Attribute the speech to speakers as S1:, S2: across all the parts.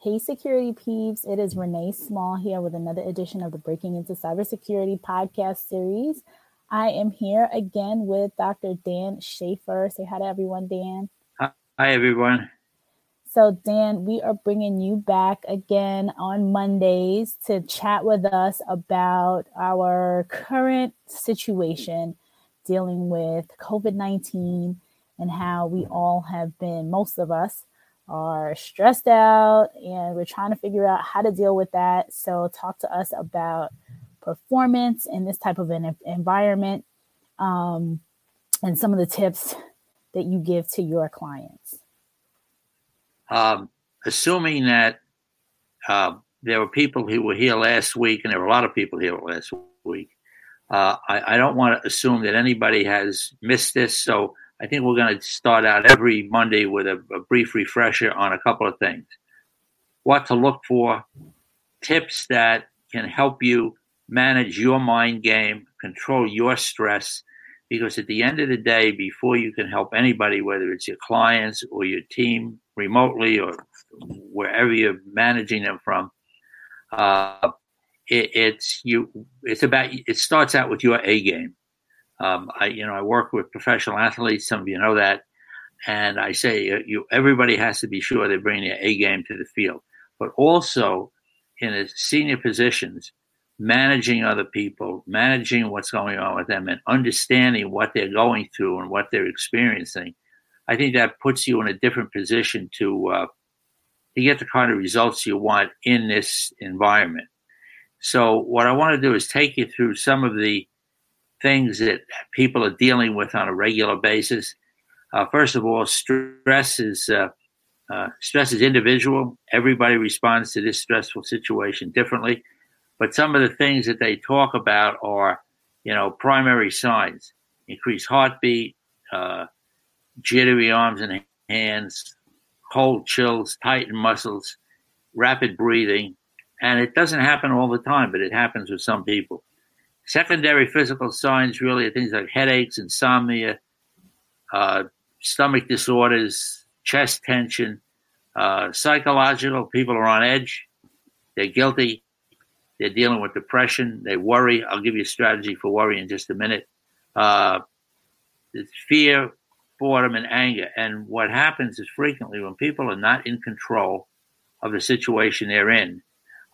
S1: Hey, security peeps. It is Renee Small here with another edition of the Breaking Into Cybersecurity podcast series. I am here again with Dr. Dan Schaefer. Say hi to everyone, Dan.
S2: Hi, everyone.
S1: So, Dan, we are bringing you back again on Mondays to chat with us about our current situation dealing with COVID 19 and how we all have been, most of us, are stressed out and we're trying to figure out how to deal with that. So, talk to us about performance in this type of an environment um, and some of the tips that you give to your clients.
S2: Um, assuming that uh, there were people who were here last week, and there were a lot of people here last week, uh, I, I, don't want to assume that anybody has missed this. So, I think we're going to start out every Monday with a, a brief refresher on a couple of things. What to look for, tips that can help you manage your mind game, control your stress, because at the end of the day, before you can help anybody, whether it's your clients or your team remotely or wherever you're managing them from, uh, it, it's you. It's about. It starts out with your A game. Um, I, you know, I work with professional athletes. Some of you know that, and I say you, you everybody has to be sure they bring their A game to the field, but also in senior positions, managing other people, managing what's going on with them, and understanding what they're going through and what they're experiencing. I think that puts you in a different position to uh, to get the kind of results you want in this environment. So, what I want to do is take you through some of the things that people are dealing with on a regular basis. Uh, first of all, stress is uh, uh, stress is individual. Everybody responds to this stressful situation differently, but some of the things that they talk about are, you know, primary signs: increased heartbeat, uh, jittery arms and hands, cold chills, tightened muscles, rapid breathing, and it doesn't happen all the time, but it happens with some people. Secondary physical signs really are things like headaches, insomnia, uh, stomach disorders, chest tension. Uh, psychological, people are on edge. They're guilty. They're dealing with depression. They worry. I'll give you a strategy for worry in just a minute. Uh, fear, boredom, and anger. And what happens is frequently when people are not in control of the situation they're in,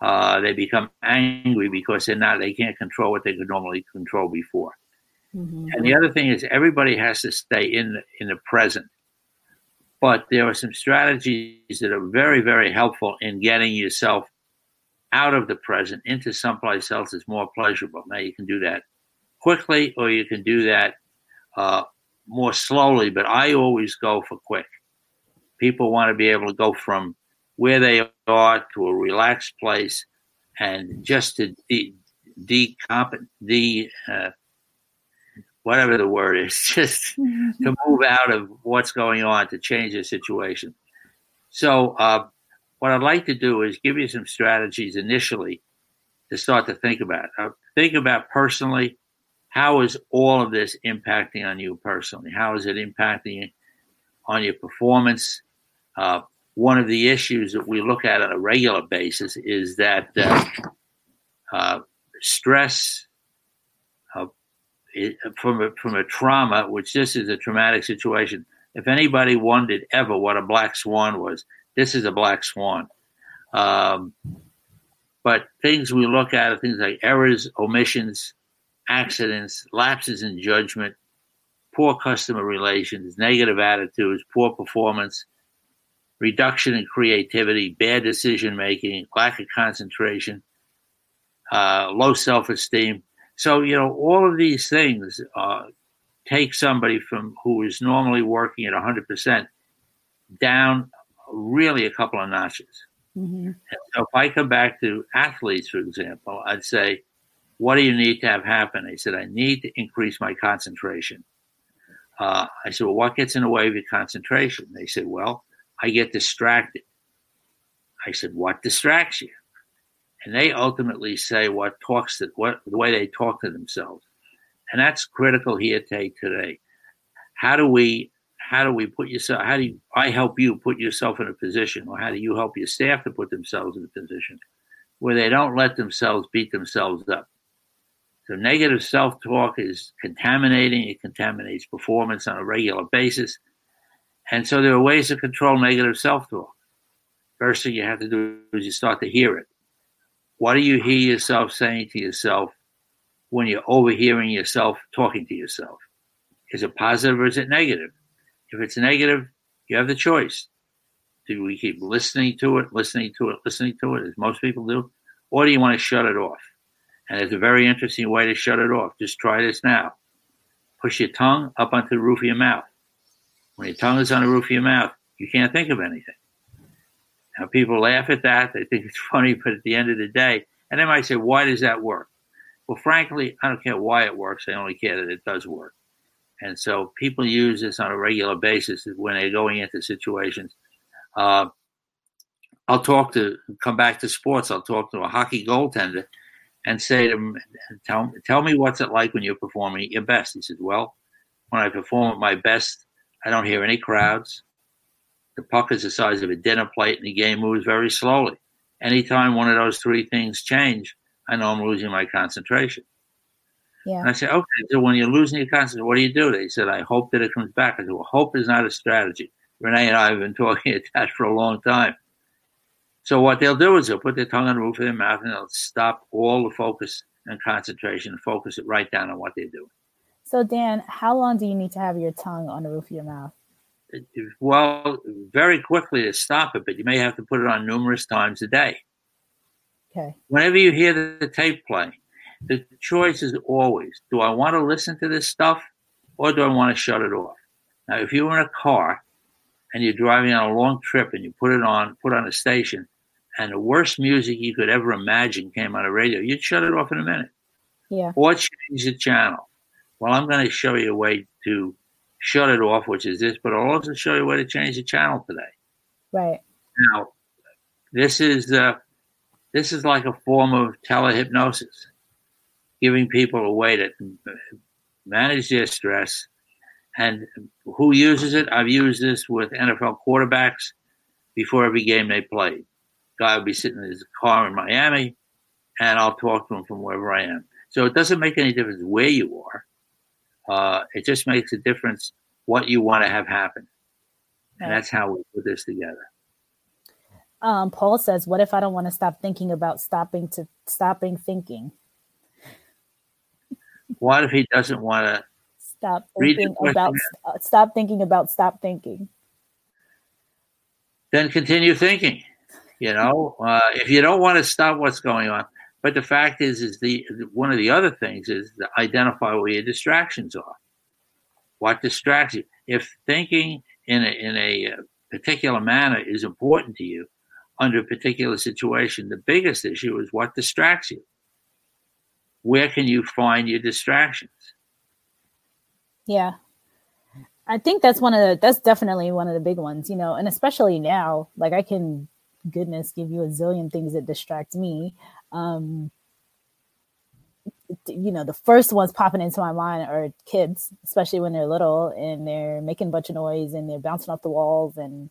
S2: uh, they become angry because they're not they can't control what they could normally control before. Mm-hmm. And the other thing is everybody has to stay in the, in the present. But there are some strategies that are very very helpful in getting yourself out of the present into someplace else that's more pleasurable. Now you can do that quickly, or you can do that uh, more slowly. But I always go for quick. People want to be able to go from where they are to a relaxed place and just to de, de, de uh, whatever the word is, just to move out of what's going on to change the situation. So, uh, what I'd like to do is give you some strategies initially to start to think about. Uh, think about personally how is all of this impacting on you personally? How is it impacting on your performance? Uh, one of the issues that we look at on a regular basis is that uh, uh, stress uh, from a, from a trauma, which this is a traumatic situation. If anybody wondered ever what a black swan was, this is a black swan. Um, but things we look at are things like errors, omissions, accidents, lapses in judgment, poor customer relations, negative attitudes, poor performance, reduction in creativity, bad decision making, lack of concentration, uh, low self esteem. So, you know, all of these things uh, take somebody from who is normally working at 100% down really a couple of notches. Mm-hmm. so, if I come back to athletes, for example, I'd say, What do you need to have happen? I said, I need to increase my concentration. Uh, I said, Well, what gets in the way of your concentration? They said, Well, I get distracted. I said, What distracts you? And they ultimately say what talks to what the way they talk to themselves. And that's critical here today. How do we how do we put yourself? How do you, I help you put yourself in a position, or how do you help your staff to put themselves in a position where they don't let themselves beat themselves up? So negative self-talk is contaminating. It contaminates performance on a regular basis. And so there are ways to control negative self-talk. First thing you have to do is you start to hear it. What do you hear yourself saying to yourself when you're overhearing yourself talking to yourself? Is it positive or is it negative? If it's negative, you have the choice. Do we keep listening to it, listening to it, listening to it, as most people do? Or do you want to shut it off? And it's a very interesting way to shut it off. Just try this now. Push your tongue up onto the roof of your mouth. When your tongue is on the roof of your mouth, you can't think of anything. Now, people laugh at that. They think it's funny, but at the end of the day, and they might say, why does that work? Well, frankly, I don't care why it works. I only care that it does work. And so people use this on a regular basis when they're going into situations. Uh, I'll talk to, come back to sports, I'll talk to a hockey goaltender and say to him, tell, tell me what's it like when you're performing at your best. He said, well, when I perform at my best, I don't hear any crowds. The puck is the size of a dinner plate and the game moves very slowly. Anytime one of those three things change, I know I'm losing my concentration. Yeah. And I said, okay, so when you're losing your concentration, what do you do? They said, I hope that it comes back. I said, well, hope is not a strategy. Renee and I have been talking about that for a long time. So what they'll do is they'll put their tongue on the roof of their mouth and they'll stop all the focus and concentration and focus it right down on what they're doing.
S1: So Dan, how long do you need to have your tongue on the roof of your mouth?
S2: Well, very quickly to stop it, but you may have to put it on numerous times a day.
S1: Okay.
S2: Whenever you hear the tape play, the choice is always do I want to listen to this stuff or do I want to shut it off? Now, if you're in a car and you're driving on a long trip and you put it on, put on a station, and the worst music you could ever imagine came on the radio, you'd shut it off in a minute.
S1: Yeah.
S2: Or change the channel. Well, I'm going to show you a way to shut it off, which is this, but I'll also show you a way to change the channel today.
S1: Right.
S2: Now, this is uh, this is like a form of telehypnosis giving people a way to manage their stress. And who uses it? I've used this with NFL quarterbacks before every game they played. Guy will be sitting in his car in Miami, and I'll talk to him from wherever I am. So it doesn't make any difference where you are. Uh, it just makes a difference what you want to have happen. And that's how we put this together.
S1: Um, Paul says, "What if I don't want to stop thinking about stopping to stopping thinking?"
S2: What if he doesn't want to
S1: stop thinking about uh, stop thinking about stop thinking?
S2: Then continue thinking. You know, uh, if you don't want to stop what's going on, but the fact is, is the one of the other things is to identify where your distractions are. What distracts you? If thinking in a, in a uh, particular manner is important to you under a particular situation, the biggest issue is what distracts you where can you find your distractions?
S1: Yeah. I think that's one of the that's definitely one of the big ones, you know, and especially now, like I can goodness give you a zillion things that distract me. Um you know, the first ones popping into my mind are kids, especially when they're little and they're making a bunch of noise and they're bouncing off the walls and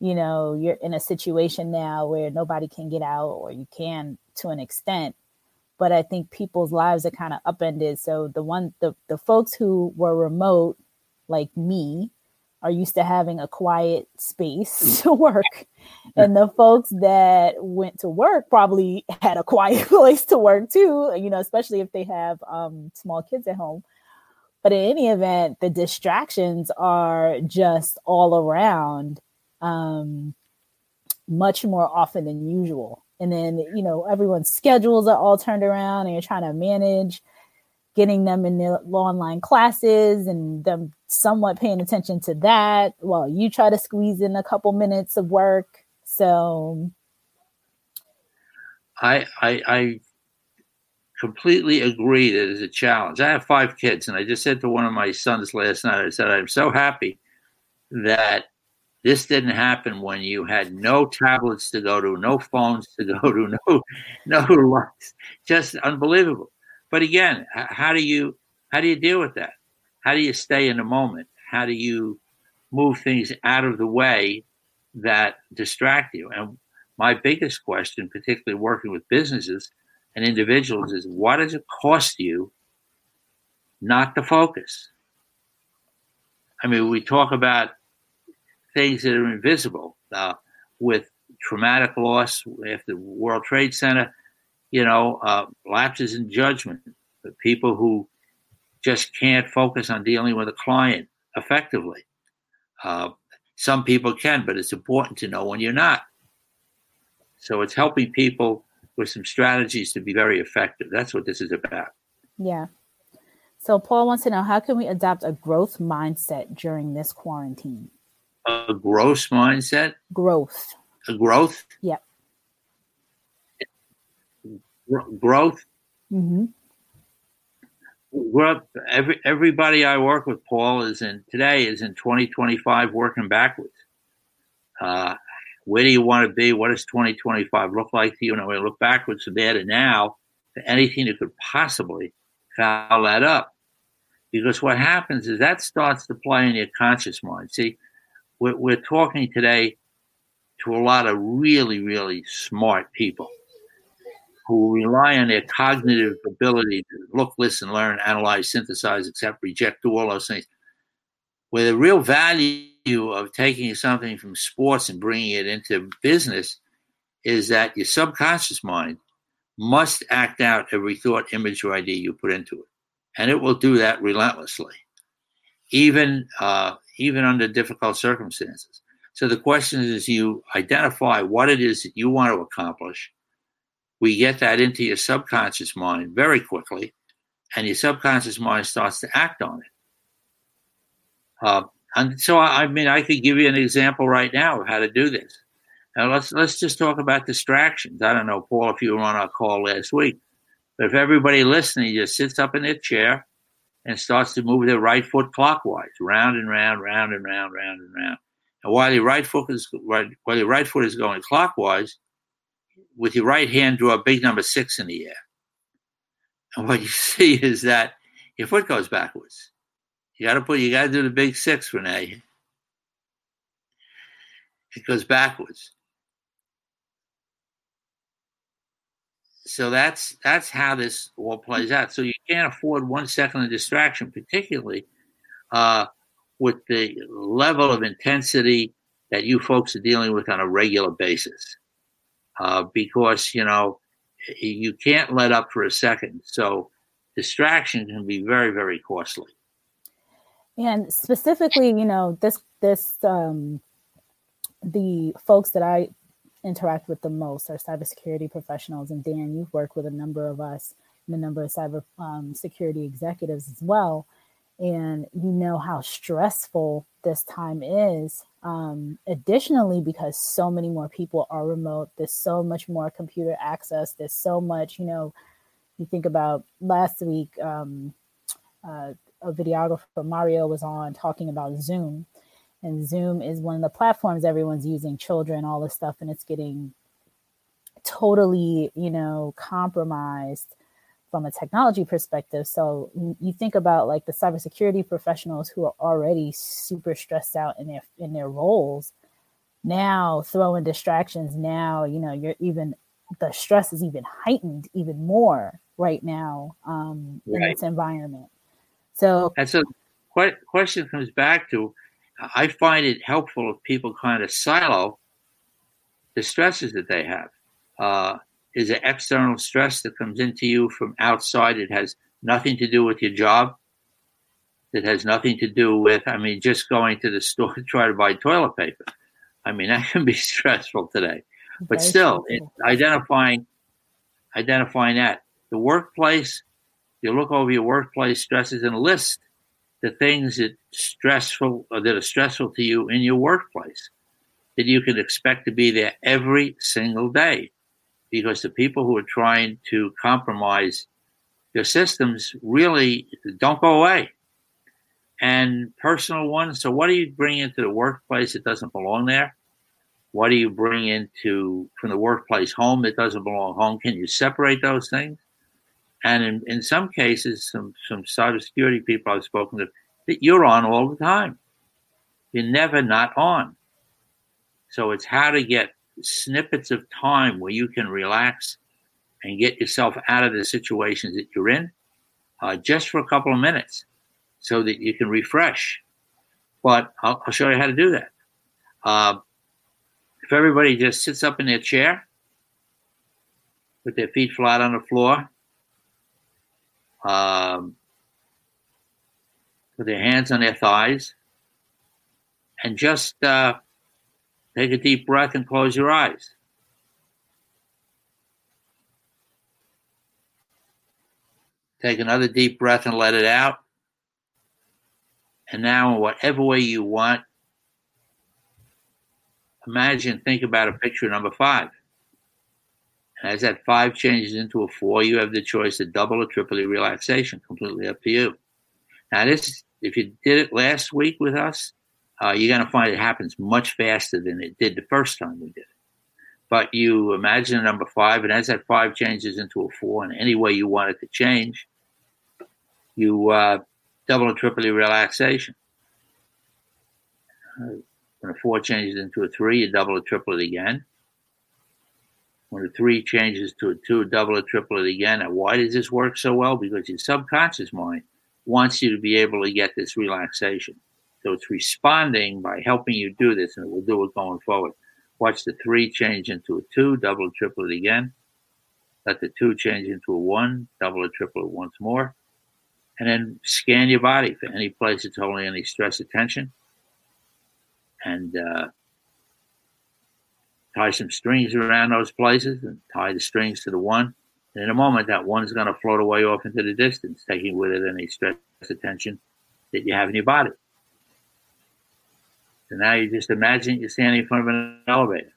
S1: you know, you're in a situation now where nobody can get out or you can to an extent but I think people's lives are kind of upended. So the one the the folks who were remote, like me, are used to having a quiet space to work. And the folks that went to work probably had a quiet place to work too, you know, especially if they have um, small kids at home. But in any event, the distractions are just all around um, much more often than usual and then you know everyone's schedules are all turned around and you're trying to manage getting them in the online classes and them somewhat paying attention to that while you try to squeeze in a couple minutes of work so
S2: i i, I completely agree that it's a challenge i have five kids and i just said to one of my sons last night i said i'm so happy that this didn't happen when you had no tablets to go to, no phones to go to, no no lights. Just unbelievable. But again, how do you how do you deal with that? How do you stay in the moment? How do you move things out of the way that distract you. And my biggest question, particularly working with businesses and individuals, is what does it cost you not to focus? I mean, we talk about things that are invisible uh, with traumatic loss after the World Trade Center, you know, uh, lapses in judgment, the people who just can't focus on dealing with a client effectively. Uh, some people can, but it's important to know when you're not. So it's helping people with some strategies to be very effective. That's what this is about.
S1: Yeah. So Paul wants to know how can we adopt a growth mindset during this quarantine?
S2: A growth mindset?
S1: Growth.
S2: A growth?
S1: Yep.
S2: growth?
S1: Mm-hmm.
S2: Well, every everybody I work with, Paul, is in today is in 2025 working backwards. Uh, where do you want to be? What does 2025 look like to you? And we look backwards from there to now to anything that could possibly foul that up. Because what happens is that starts to play in your conscious mind. See, we're, we're talking today to a lot of really, really smart people who rely on their cognitive ability to look, listen, learn, analyze, synthesize, accept, reject, do all those things. Where the real value of taking something from sports and bringing it into business is that your subconscious mind must act out every thought, image, or idea you put into it. And it will do that relentlessly, even, uh, even under difficult circumstances. So the question is you identify what it is that you want to accomplish we get that into your subconscious mind very quickly, and your subconscious mind starts to act on it. Uh, and so, I, I mean, I could give you an example right now of how to do this. Now, let's let's just talk about distractions. I don't know, Paul, if you were on our call last week, but if everybody listening just sits up in their chair and starts to move their right foot clockwise, round and round, round and round, round and round, and while your right foot is while your right foot is going clockwise, with your right hand, draw a big number six in the air. And what you see is that your foot goes backwards. You got to put, you got to do the big six, Renee. It goes backwards. So that's that's how this all plays out. So you can't afford one second of distraction, particularly uh, with the level of intensity that you folks are dealing with on a regular basis uh, because you know you can't let up for a second. So distraction can be very very costly.
S1: And specifically, you know, this this um, the folks that I interact with the most are cybersecurity professionals. And Dan, you've worked with a number of us and a number of cyber um, security executives as well and you know how stressful this time is. Um, additionally, because so many more people are remote, there's so much more computer access. There's so much, you know, you think about last week, um, uh, a videographer, Mario, was on talking about Zoom. And Zoom is one of the platforms everyone's using, children, all this stuff, and it's getting totally, you know, compromised from a technology perspective. So you think about like the cybersecurity professionals who are already super stressed out in their in their roles. Now throwing distractions. Now you know you're even the stress is even heightened even more right now um, in this environment. So
S2: and so question comes back to I find it helpful if people kind of silo the stresses that they have. Uh, is an external stress that comes into you from outside. It has nothing to do with your job. It has nothing to do with, I mean, just going to the store to try to buy toilet paper. I mean, that can be stressful today. But Very still, it, identifying identifying that the workplace, you look over your workplace stresses and list the things that stressful or that are stressful to you in your workplace that you can expect to be there every single day because the people who are trying to compromise your systems really don't go away. And personal ones. So, what do you bring into the workplace that doesn't belong there? What do you bring into from the workplace home that doesn't belong home? Can you separate those things? And in, in some cases, some some cybersecurity people I've spoken to, that you're on all the time. You're never not on. So it's how to get snippets of time where you can relax and get yourself out of the situations that you're in uh, just for a couple of minutes so that you can refresh. But I'll, I'll show you how to do that. Uh, if everybody just sits up in their chair, put their feet flat on the floor, um, put their hands on their thighs, and just uh, take a deep breath and close your eyes. Take another deep breath and let it out. And now, in whatever way you want, imagine, think about a picture number five. And as that five changes into a four, you have the choice to double or triple the relaxation, completely up to you. Now, this, if you did it last week with us, uh, you're going to find it happens much faster than it did the first time we did it. But you imagine a number five, and as that five changes into a four, in any way you want it to change, you uh, double and triple your relaxation. When a four changes into a three, you double or triple it again. When a three changes to a two, double or triple it again. And why does this work so well? Because your subconscious mind wants you to be able to get this relaxation. So it's responding by helping you do this, and it will do it going forward. Watch the three change into a two, double triple it again. Let the two change into a one, double or triple it once more. And then scan your body for any place that's holding any stress or tension and uh, tie some strings around those places and tie the strings to the one. And in a moment, that one's going to float away off into the distance, taking with it any stress or attention that you have in your body. Now you just imagine you're standing in front of an elevator.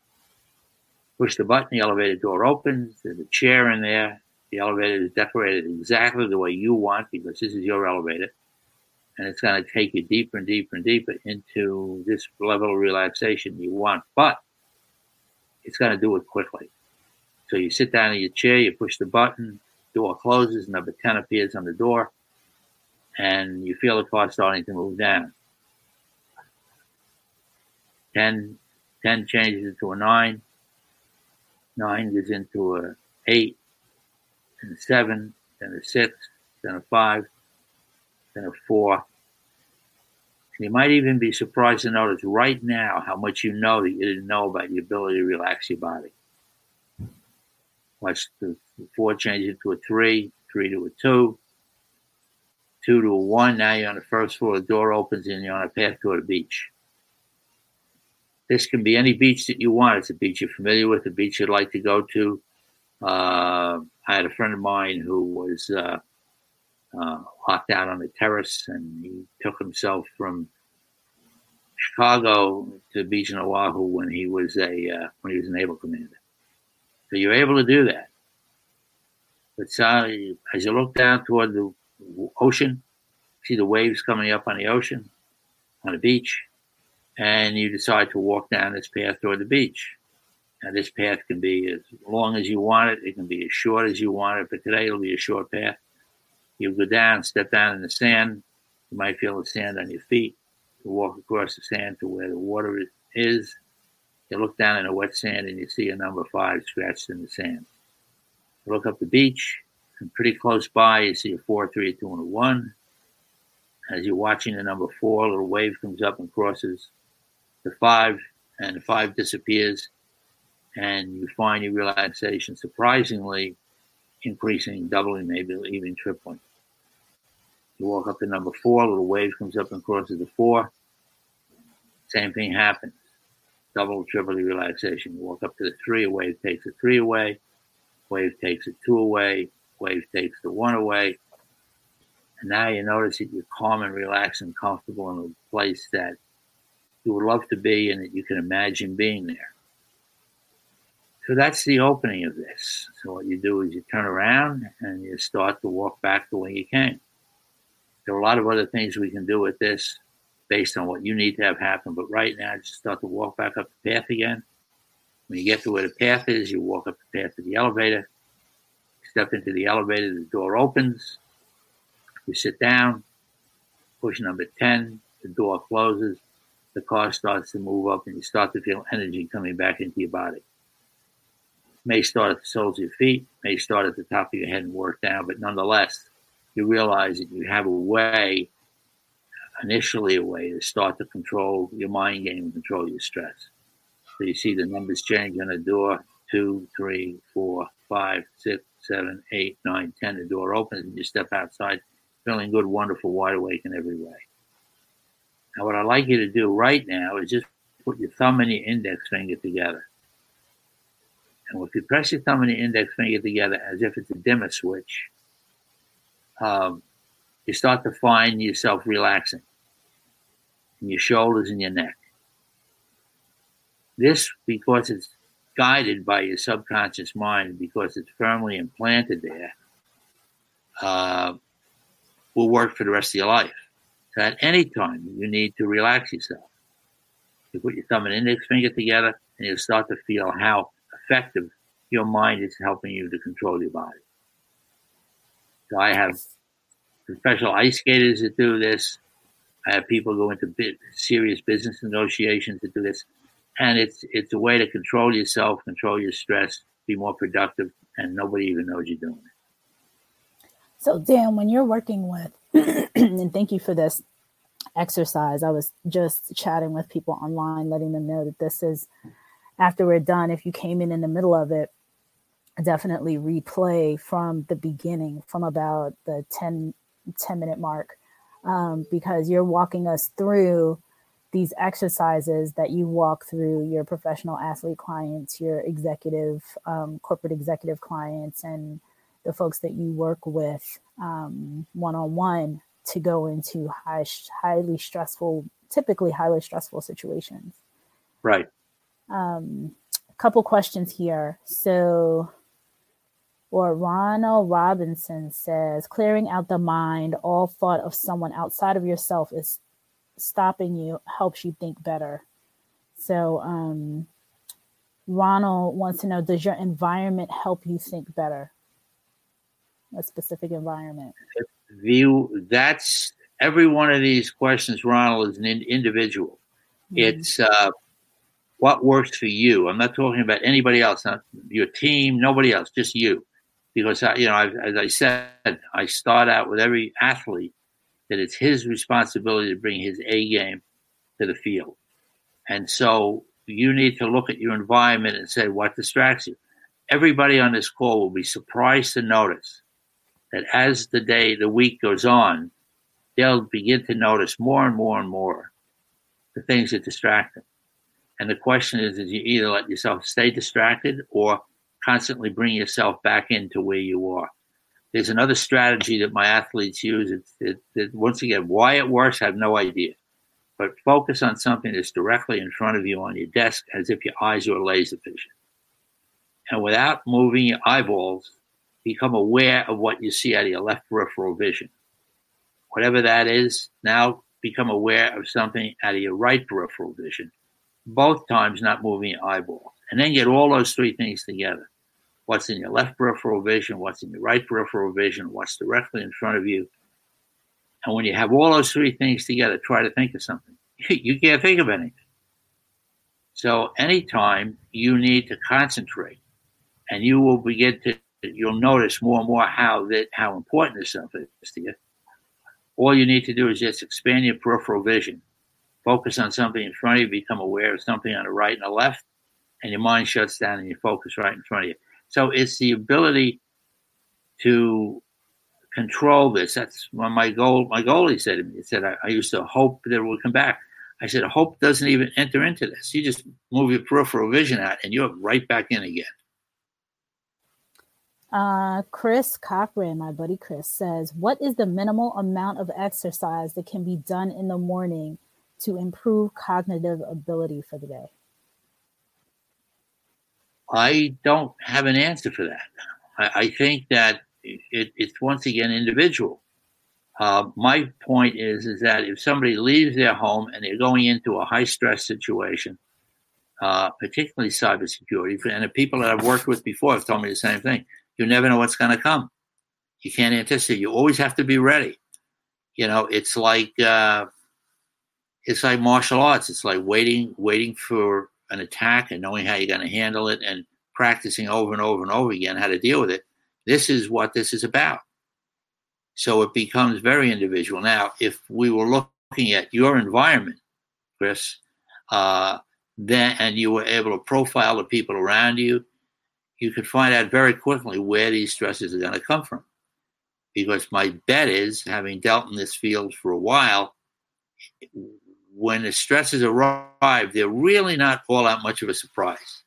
S2: Push the button, the elevator door opens, there's a chair in there. The elevator is decorated exactly the way you want because this is your elevator and it's going to take you deeper and deeper and deeper into this level of relaxation you want. But it's going to do it quickly. So you sit down in your chair, you push the button, door closes, number 10 appears on the door, and you feel the car starting to move down. 10, 10 changes into a 9, 9 goes into a 8, and a 7, then a 6, then a 5, than a four. You might even be surprised to notice right now how much you know that you didn't know about the ability to relax your body. Watch the four change into a three, three to a two, two to a one. Now you're on the first floor, the door opens and you're on a path to the beach. This can be any beach that you want. It's a beach you're familiar with, a beach you'd like to go to. Uh, I had a friend of mine who was uh, uh, locked out on the terrace, and he took himself from Chicago to the beach in Oahu when he was a uh, when he was a naval commander. So you're able to do that. But uh, as you look down toward the ocean, see the waves coming up on the ocean, on the beach, and you decide to walk down this path toward the beach. Now, this path can be as long as you want it. It can be as short as you want it. But today it'll be a short path. You go down, step down in the sand. You might feel the sand on your feet. You walk across the sand to where the water is. You look down in the wet sand and you see a number five scratched in the sand. You look up the beach, and pretty close by, you see a four, three, two, and a one. As you're watching the number four, a little wave comes up and crosses the five, and the five disappears, and you find your relaxation surprisingly increasing, doubling, maybe even tripling. You walk up to number four, a little wave comes up and crosses the four. Same thing happens. Double, triple the relaxation. You walk up to the three, a wave takes a three away. Wave takes a two away. Wave takes the one away. And now you notice that you're calm and relaxed and comfortable in a place that you would love to be and that you can imagine being there. So that's the opening of this. So what you do is you turn around and you start to walk back the way you came. There are a lot of other things we can do with this based on what you need to have happen. But right now, just start to walk back up the path again. When you get to where the path is, you walk up the path to the elevator. Step into the elevator, the door opens. You sit down, push number 10, the door closes, the car starts to move up and you start to feel energy coming back into your body. May start at the soles of your feet, may start at the top of your head and work down, but nonetheless, you realize that you have a way, initially a way, to start to control your mind game and control your stress. So you see the numbers change on the door two, three, four, five, six, seven, eight, nine, ten. The door opens and you step outside feeling good, wonderful, wide awake in every way. Now, what I'd like you to do right now is just put your thumb and your index finger together. And if you press your thumb and your index finger together as if it's a dimmer switch, um, you start to find yourself relaxing in your shoulders and your neck. This, because it's guided by your subconscious mind, because it's firmly implanted there, uh, will work for the rest of your life. At any time you need to relax yourself, you put your thumb and index finger together, and you start to feel how effective your mind is helping you to control your body. So I have professional ice skaters that do this. I have people go into big, serious business negotiations to do this, and it's it's a way to control yourself, control your stress, be more productive, and nobody even knows you're doing it.
S1: So, Dan, when you're working with, and thank you for this exercise, I was just chatting with people online, letting them know that this is after we're done. If you came in in the middle of it, definitely replay from the beginning, from about the 10 10 minute mark um, because you're walking us through these exercises that you walk through your professional athlete clients, your executive, um, corporate executive clients, and the folks that you work with one on one to go into high, highly stressful, typically highly stressful situations.
S2: Right.
S1: Um, a couple questions here. So, or Ronald Robinson says, clearing out the mind, all thought of someone outside of yourself is stopping you, helps you think better. So, um, Ronald wants to know Does your environment help you think better? A specific environment.
S2: View that's every one of these questions, Ronald, is an individual. Mm-hmm. It's uh, what works for you. I'm not talking about anybody else, not your team, nobody else, just you because I, you know, I, as I said, I start out with every athlete that it's his responsibility to bring his A game to the field, and so you need to look at your environment and say what distracts you. Everybody on this call will be surprised to notice that as the day, the week goes on, they'll begin to notice more and more and more the things that distract them. And the question is, is you either let yourself stay distracted or constantly bring yourself back into where you are. There's another strategy that my athletes use. It's, it, it, once again, why it works, I have no idea. But focus on something that's directly in front of you on your desk as if your eyes were laser vision. And without moving your eyeballs, become aware of what you see out of your left peripheral vision. Whatever that is, now become aware of something out of your right peripheral vision. Both times not moving your eyeball. And then get all those three things together what's in your left peripheral vision, what's in your right peripheral vision, what's directly in front of you. And when you have all those three things together, try to think of something. You can't think of anything. So anytime you need to concentrate, and you will begin to, you'll notice more and more how that how important this stuff is to you. All you need to do is just expand your peripheral vision, focus on something in front of you, become aware of something on the right and the left, and your mind shuts down and you focus right in front of you. So it's the ability to control this. That's my goal. My goal, he said to me, he said, I, I used to hope that it would come back. I said, hope doesn't even enter into this. You just move your peripheral vision out and you're right back in again.
S1: Uh, Chris Cochran, my buddy Chris, says, What is the minimal amount of exercise that can be done in the morning to improve cognitive ability for the day?
S2: I don't have an answer for that. I, I think that it, it's once again individual. Uh, my point is is that if somebody leaves their home and they're going into a high stress situation, uh, particularly cybersecurity, and the people that I've worked with before have told me the same thing. You never know what's going to come. You can't anticipate. You always have to be ready. You know, it's like uh, it's like martial arts. It's like waiting, waiting for an attack and knowing how you're going to handle it and practicing over and over and over again how to deal with it. This is what this is about. So it becomes very individual. Now, if we were looking at your environment, Chris, uh, then and you were able to profile the people around you, you could find out very quickly where these stresses are going to come from. Because my bet is, having dealt in this field for a while, when the stresses arrive, they're really not all that much of a surprise.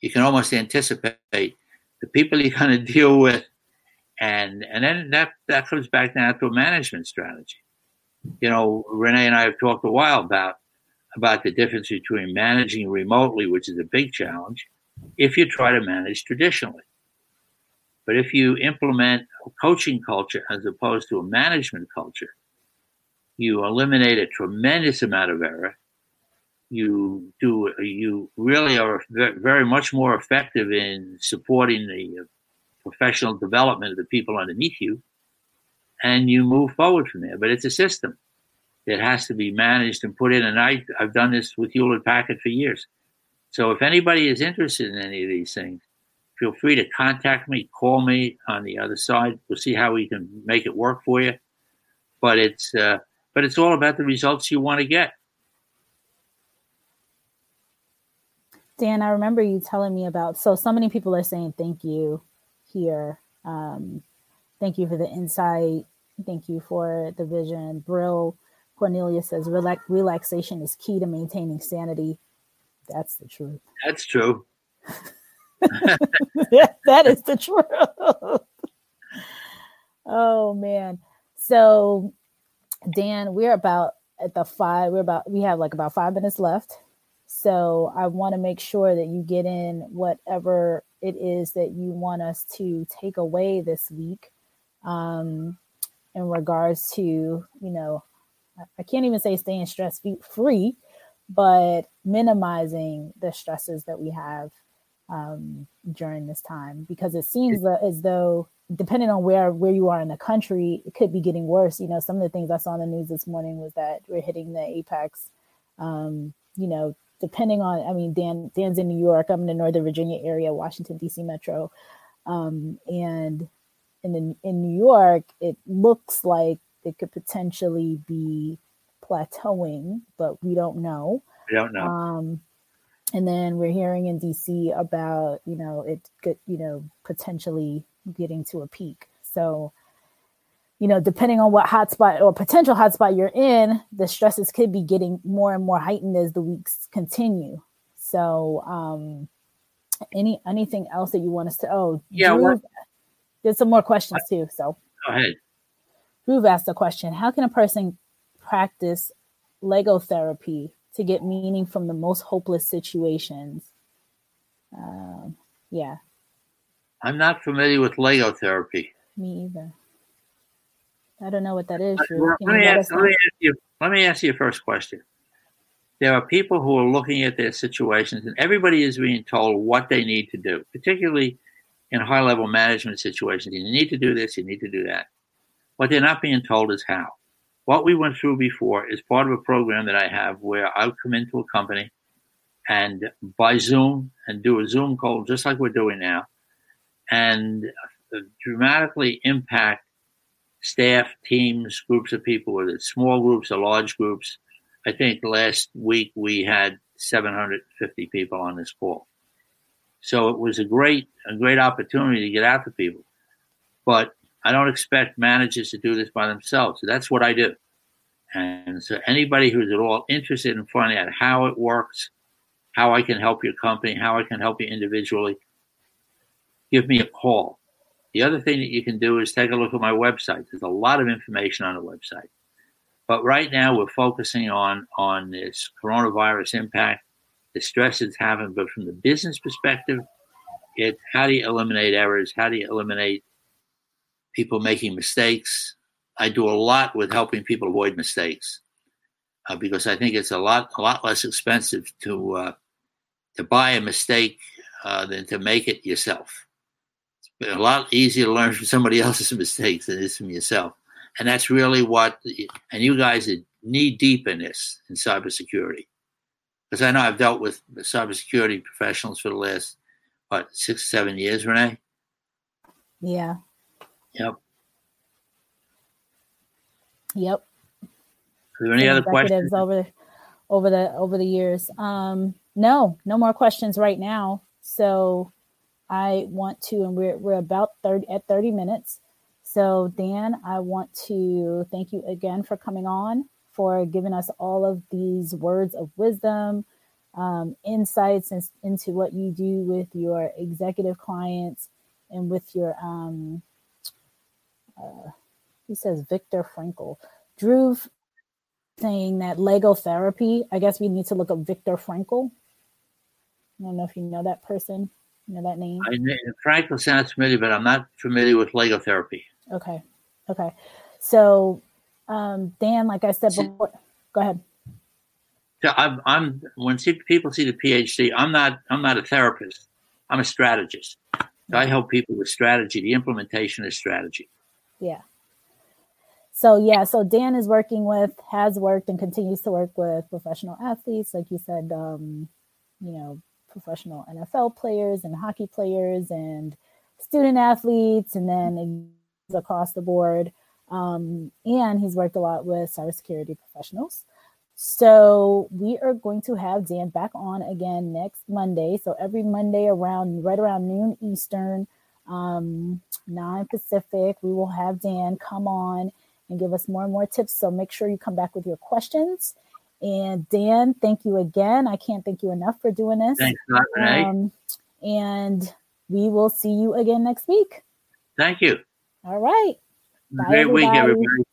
S2: You can almost anticipate the people you're going to deal with, and and then that that comes back down to a management strategy. You know, Renee and I have talked a while about about the difference between managing remotely, which is a big challenge, if you try to manage traditionally. But if you implement a coaching culture as opposed to a management culture, you eliminate a tremendous amount of error. You do you really are very much more effective in supporting the uh, professional development of the people underneath you, and you move forward from there. But it's a system that has to be managed and put in. And I, I've done this with Hewlett Packard for years. So if anybody is interested in any of these things, feel free to contact me, call me on the other side. We'll see how we can make it work for you. But it's uh, but it's all about the results you want to get.
S1: Dan, I remember you telling me about. So, so many people are saying thank you here. Um, thank you for the insight. Thank you for the vision. Brill Cornelia says Relax- relaxation is key to maintaining sanity. That's the truth.
S2: That's true.
S1: that is the truth. oh man. So Dan, we're about at the five, we're about we have like about five minutes left. So I want to make sure that you get in whatever it is that you want us to take away this week um, in regards to, you know, I can't even say staying stress free, but minimizing the stresses that we have um, during this time because it seems as though depending on where where you are in the country, it could be getting worse. You know, some of the things I saw in the news this morning was that we're hitting the apex. Um, you know, depending on, I mean, Dan Dan's in New York. I'm in the Northern Virginia area, Washington D.C. metro, um, and in the in New York, it looks like it could potentially be plateauing, but we don't know.
S2: We don't know.
S1: Um, and then we're hearing in DC about you know it could you know potentially getting to a peak. So, you know, depending on what hotspot or potential hotspot you're in, the stresses could be getting more and more heightened as the weeks continue. So, um, any anything else that you want us to? Oh,
S2: yeah, Drew,
S1: there's some more questions too. So,
S2: go ahead.
S1: Drew asked a question: How can a person practice logotherapy to get meaning from the most hopeless situations? Um, yeah,
S2: I'm not familiar with logotherapy.
S1: Me either. I don't know what that is.
S2: Let, me ask, let, me ask, you, let me ask you a first question. There are people who are looking at their situations, and everybody is being told what they need to do, particularly in high level management situations. You need to do this, you need to do that. What they're not being told is how. What we went through before is part of a program that I have where I'll come into a company and by Zoom and do a Zoom call just like we're doing now and dramatically impact staff, teams, groups of people, whether it's small groups or large groups. I think last week we had 750 people on this call. So it was a great, a great opportunity to get out to people. But I don't expect managers to do this by themselves. So that's what I do. And so anybody who's at all interested in finding out how it works, how I can help your company, how I can help you individually, give me a call. The other thing that you can do is take a look at my website. There's a lot of information on the website. But right now we're focusing on on this coronavirus impact, the stress it's having, but from the business perspective, it how do you eliminate errors? How do you eliminate people making mistakes? I do a lot with helping people avoid mistakes uh, because I think it's a lot a lot less expensive to uh, to buy a mistake uh, than to make it yourself It's a lot easier to learn from somebody else's mistakes than it is from yourself. And that's really what, and you guys are knee deep in this in cybersecurity. Because I know I've dealt with cybersecurity professionals for the last what six, seven years, Renee.
S1: Yeah.
S2: Yep.
S1: Yep.
S2: Are there any other questions
S1: over over the over the years? Um, no, no more questions right now. So I want to, and we're we're about 30 at 30 minutes. So Dan, I want to thank you again for coming on, for giving us all of these words of wisdom, um, insights into what you do with your executive clients and with your um, uh, he says Viktor Frankl. Drew saying that logotherapy. I guess we need to look up Viktor Frankl. I don't know if you know that person. You know that name?
S2: I, Frankl sounds familiar, but I'm not familiar with logotherapy.
S1: Okay. Okay. So, um, Dan, like I said before, go ahead.
S2: So I'm, I'm when people see the PhD, I'm not I'm not a therapist. I'm a strategist. So I help people with strategy, the implementation of strategy.
S1: Yeah. So yeah, so Dan is working with, has worked, and continues to work with professional athletes, like you said, um, you know, professional NFL players and hockey players and student athletes, and then across the board. Um, and he's worked a lot with cybersecurity professionals. So we are going to have Dan back on again next Monday. So every Monday around right around noon Eastern, um, nine Pacific, we will have Dan come on and give us more and more tips. So make sure you come back with your questions. And Dan, thank you again. I can't thank you enough for doing this.
S2: Thanks, um,
S1: and we will see you again next week.
S2: Thank you.
S1: All right.
S2: Bye, Great everybody. week, everybody.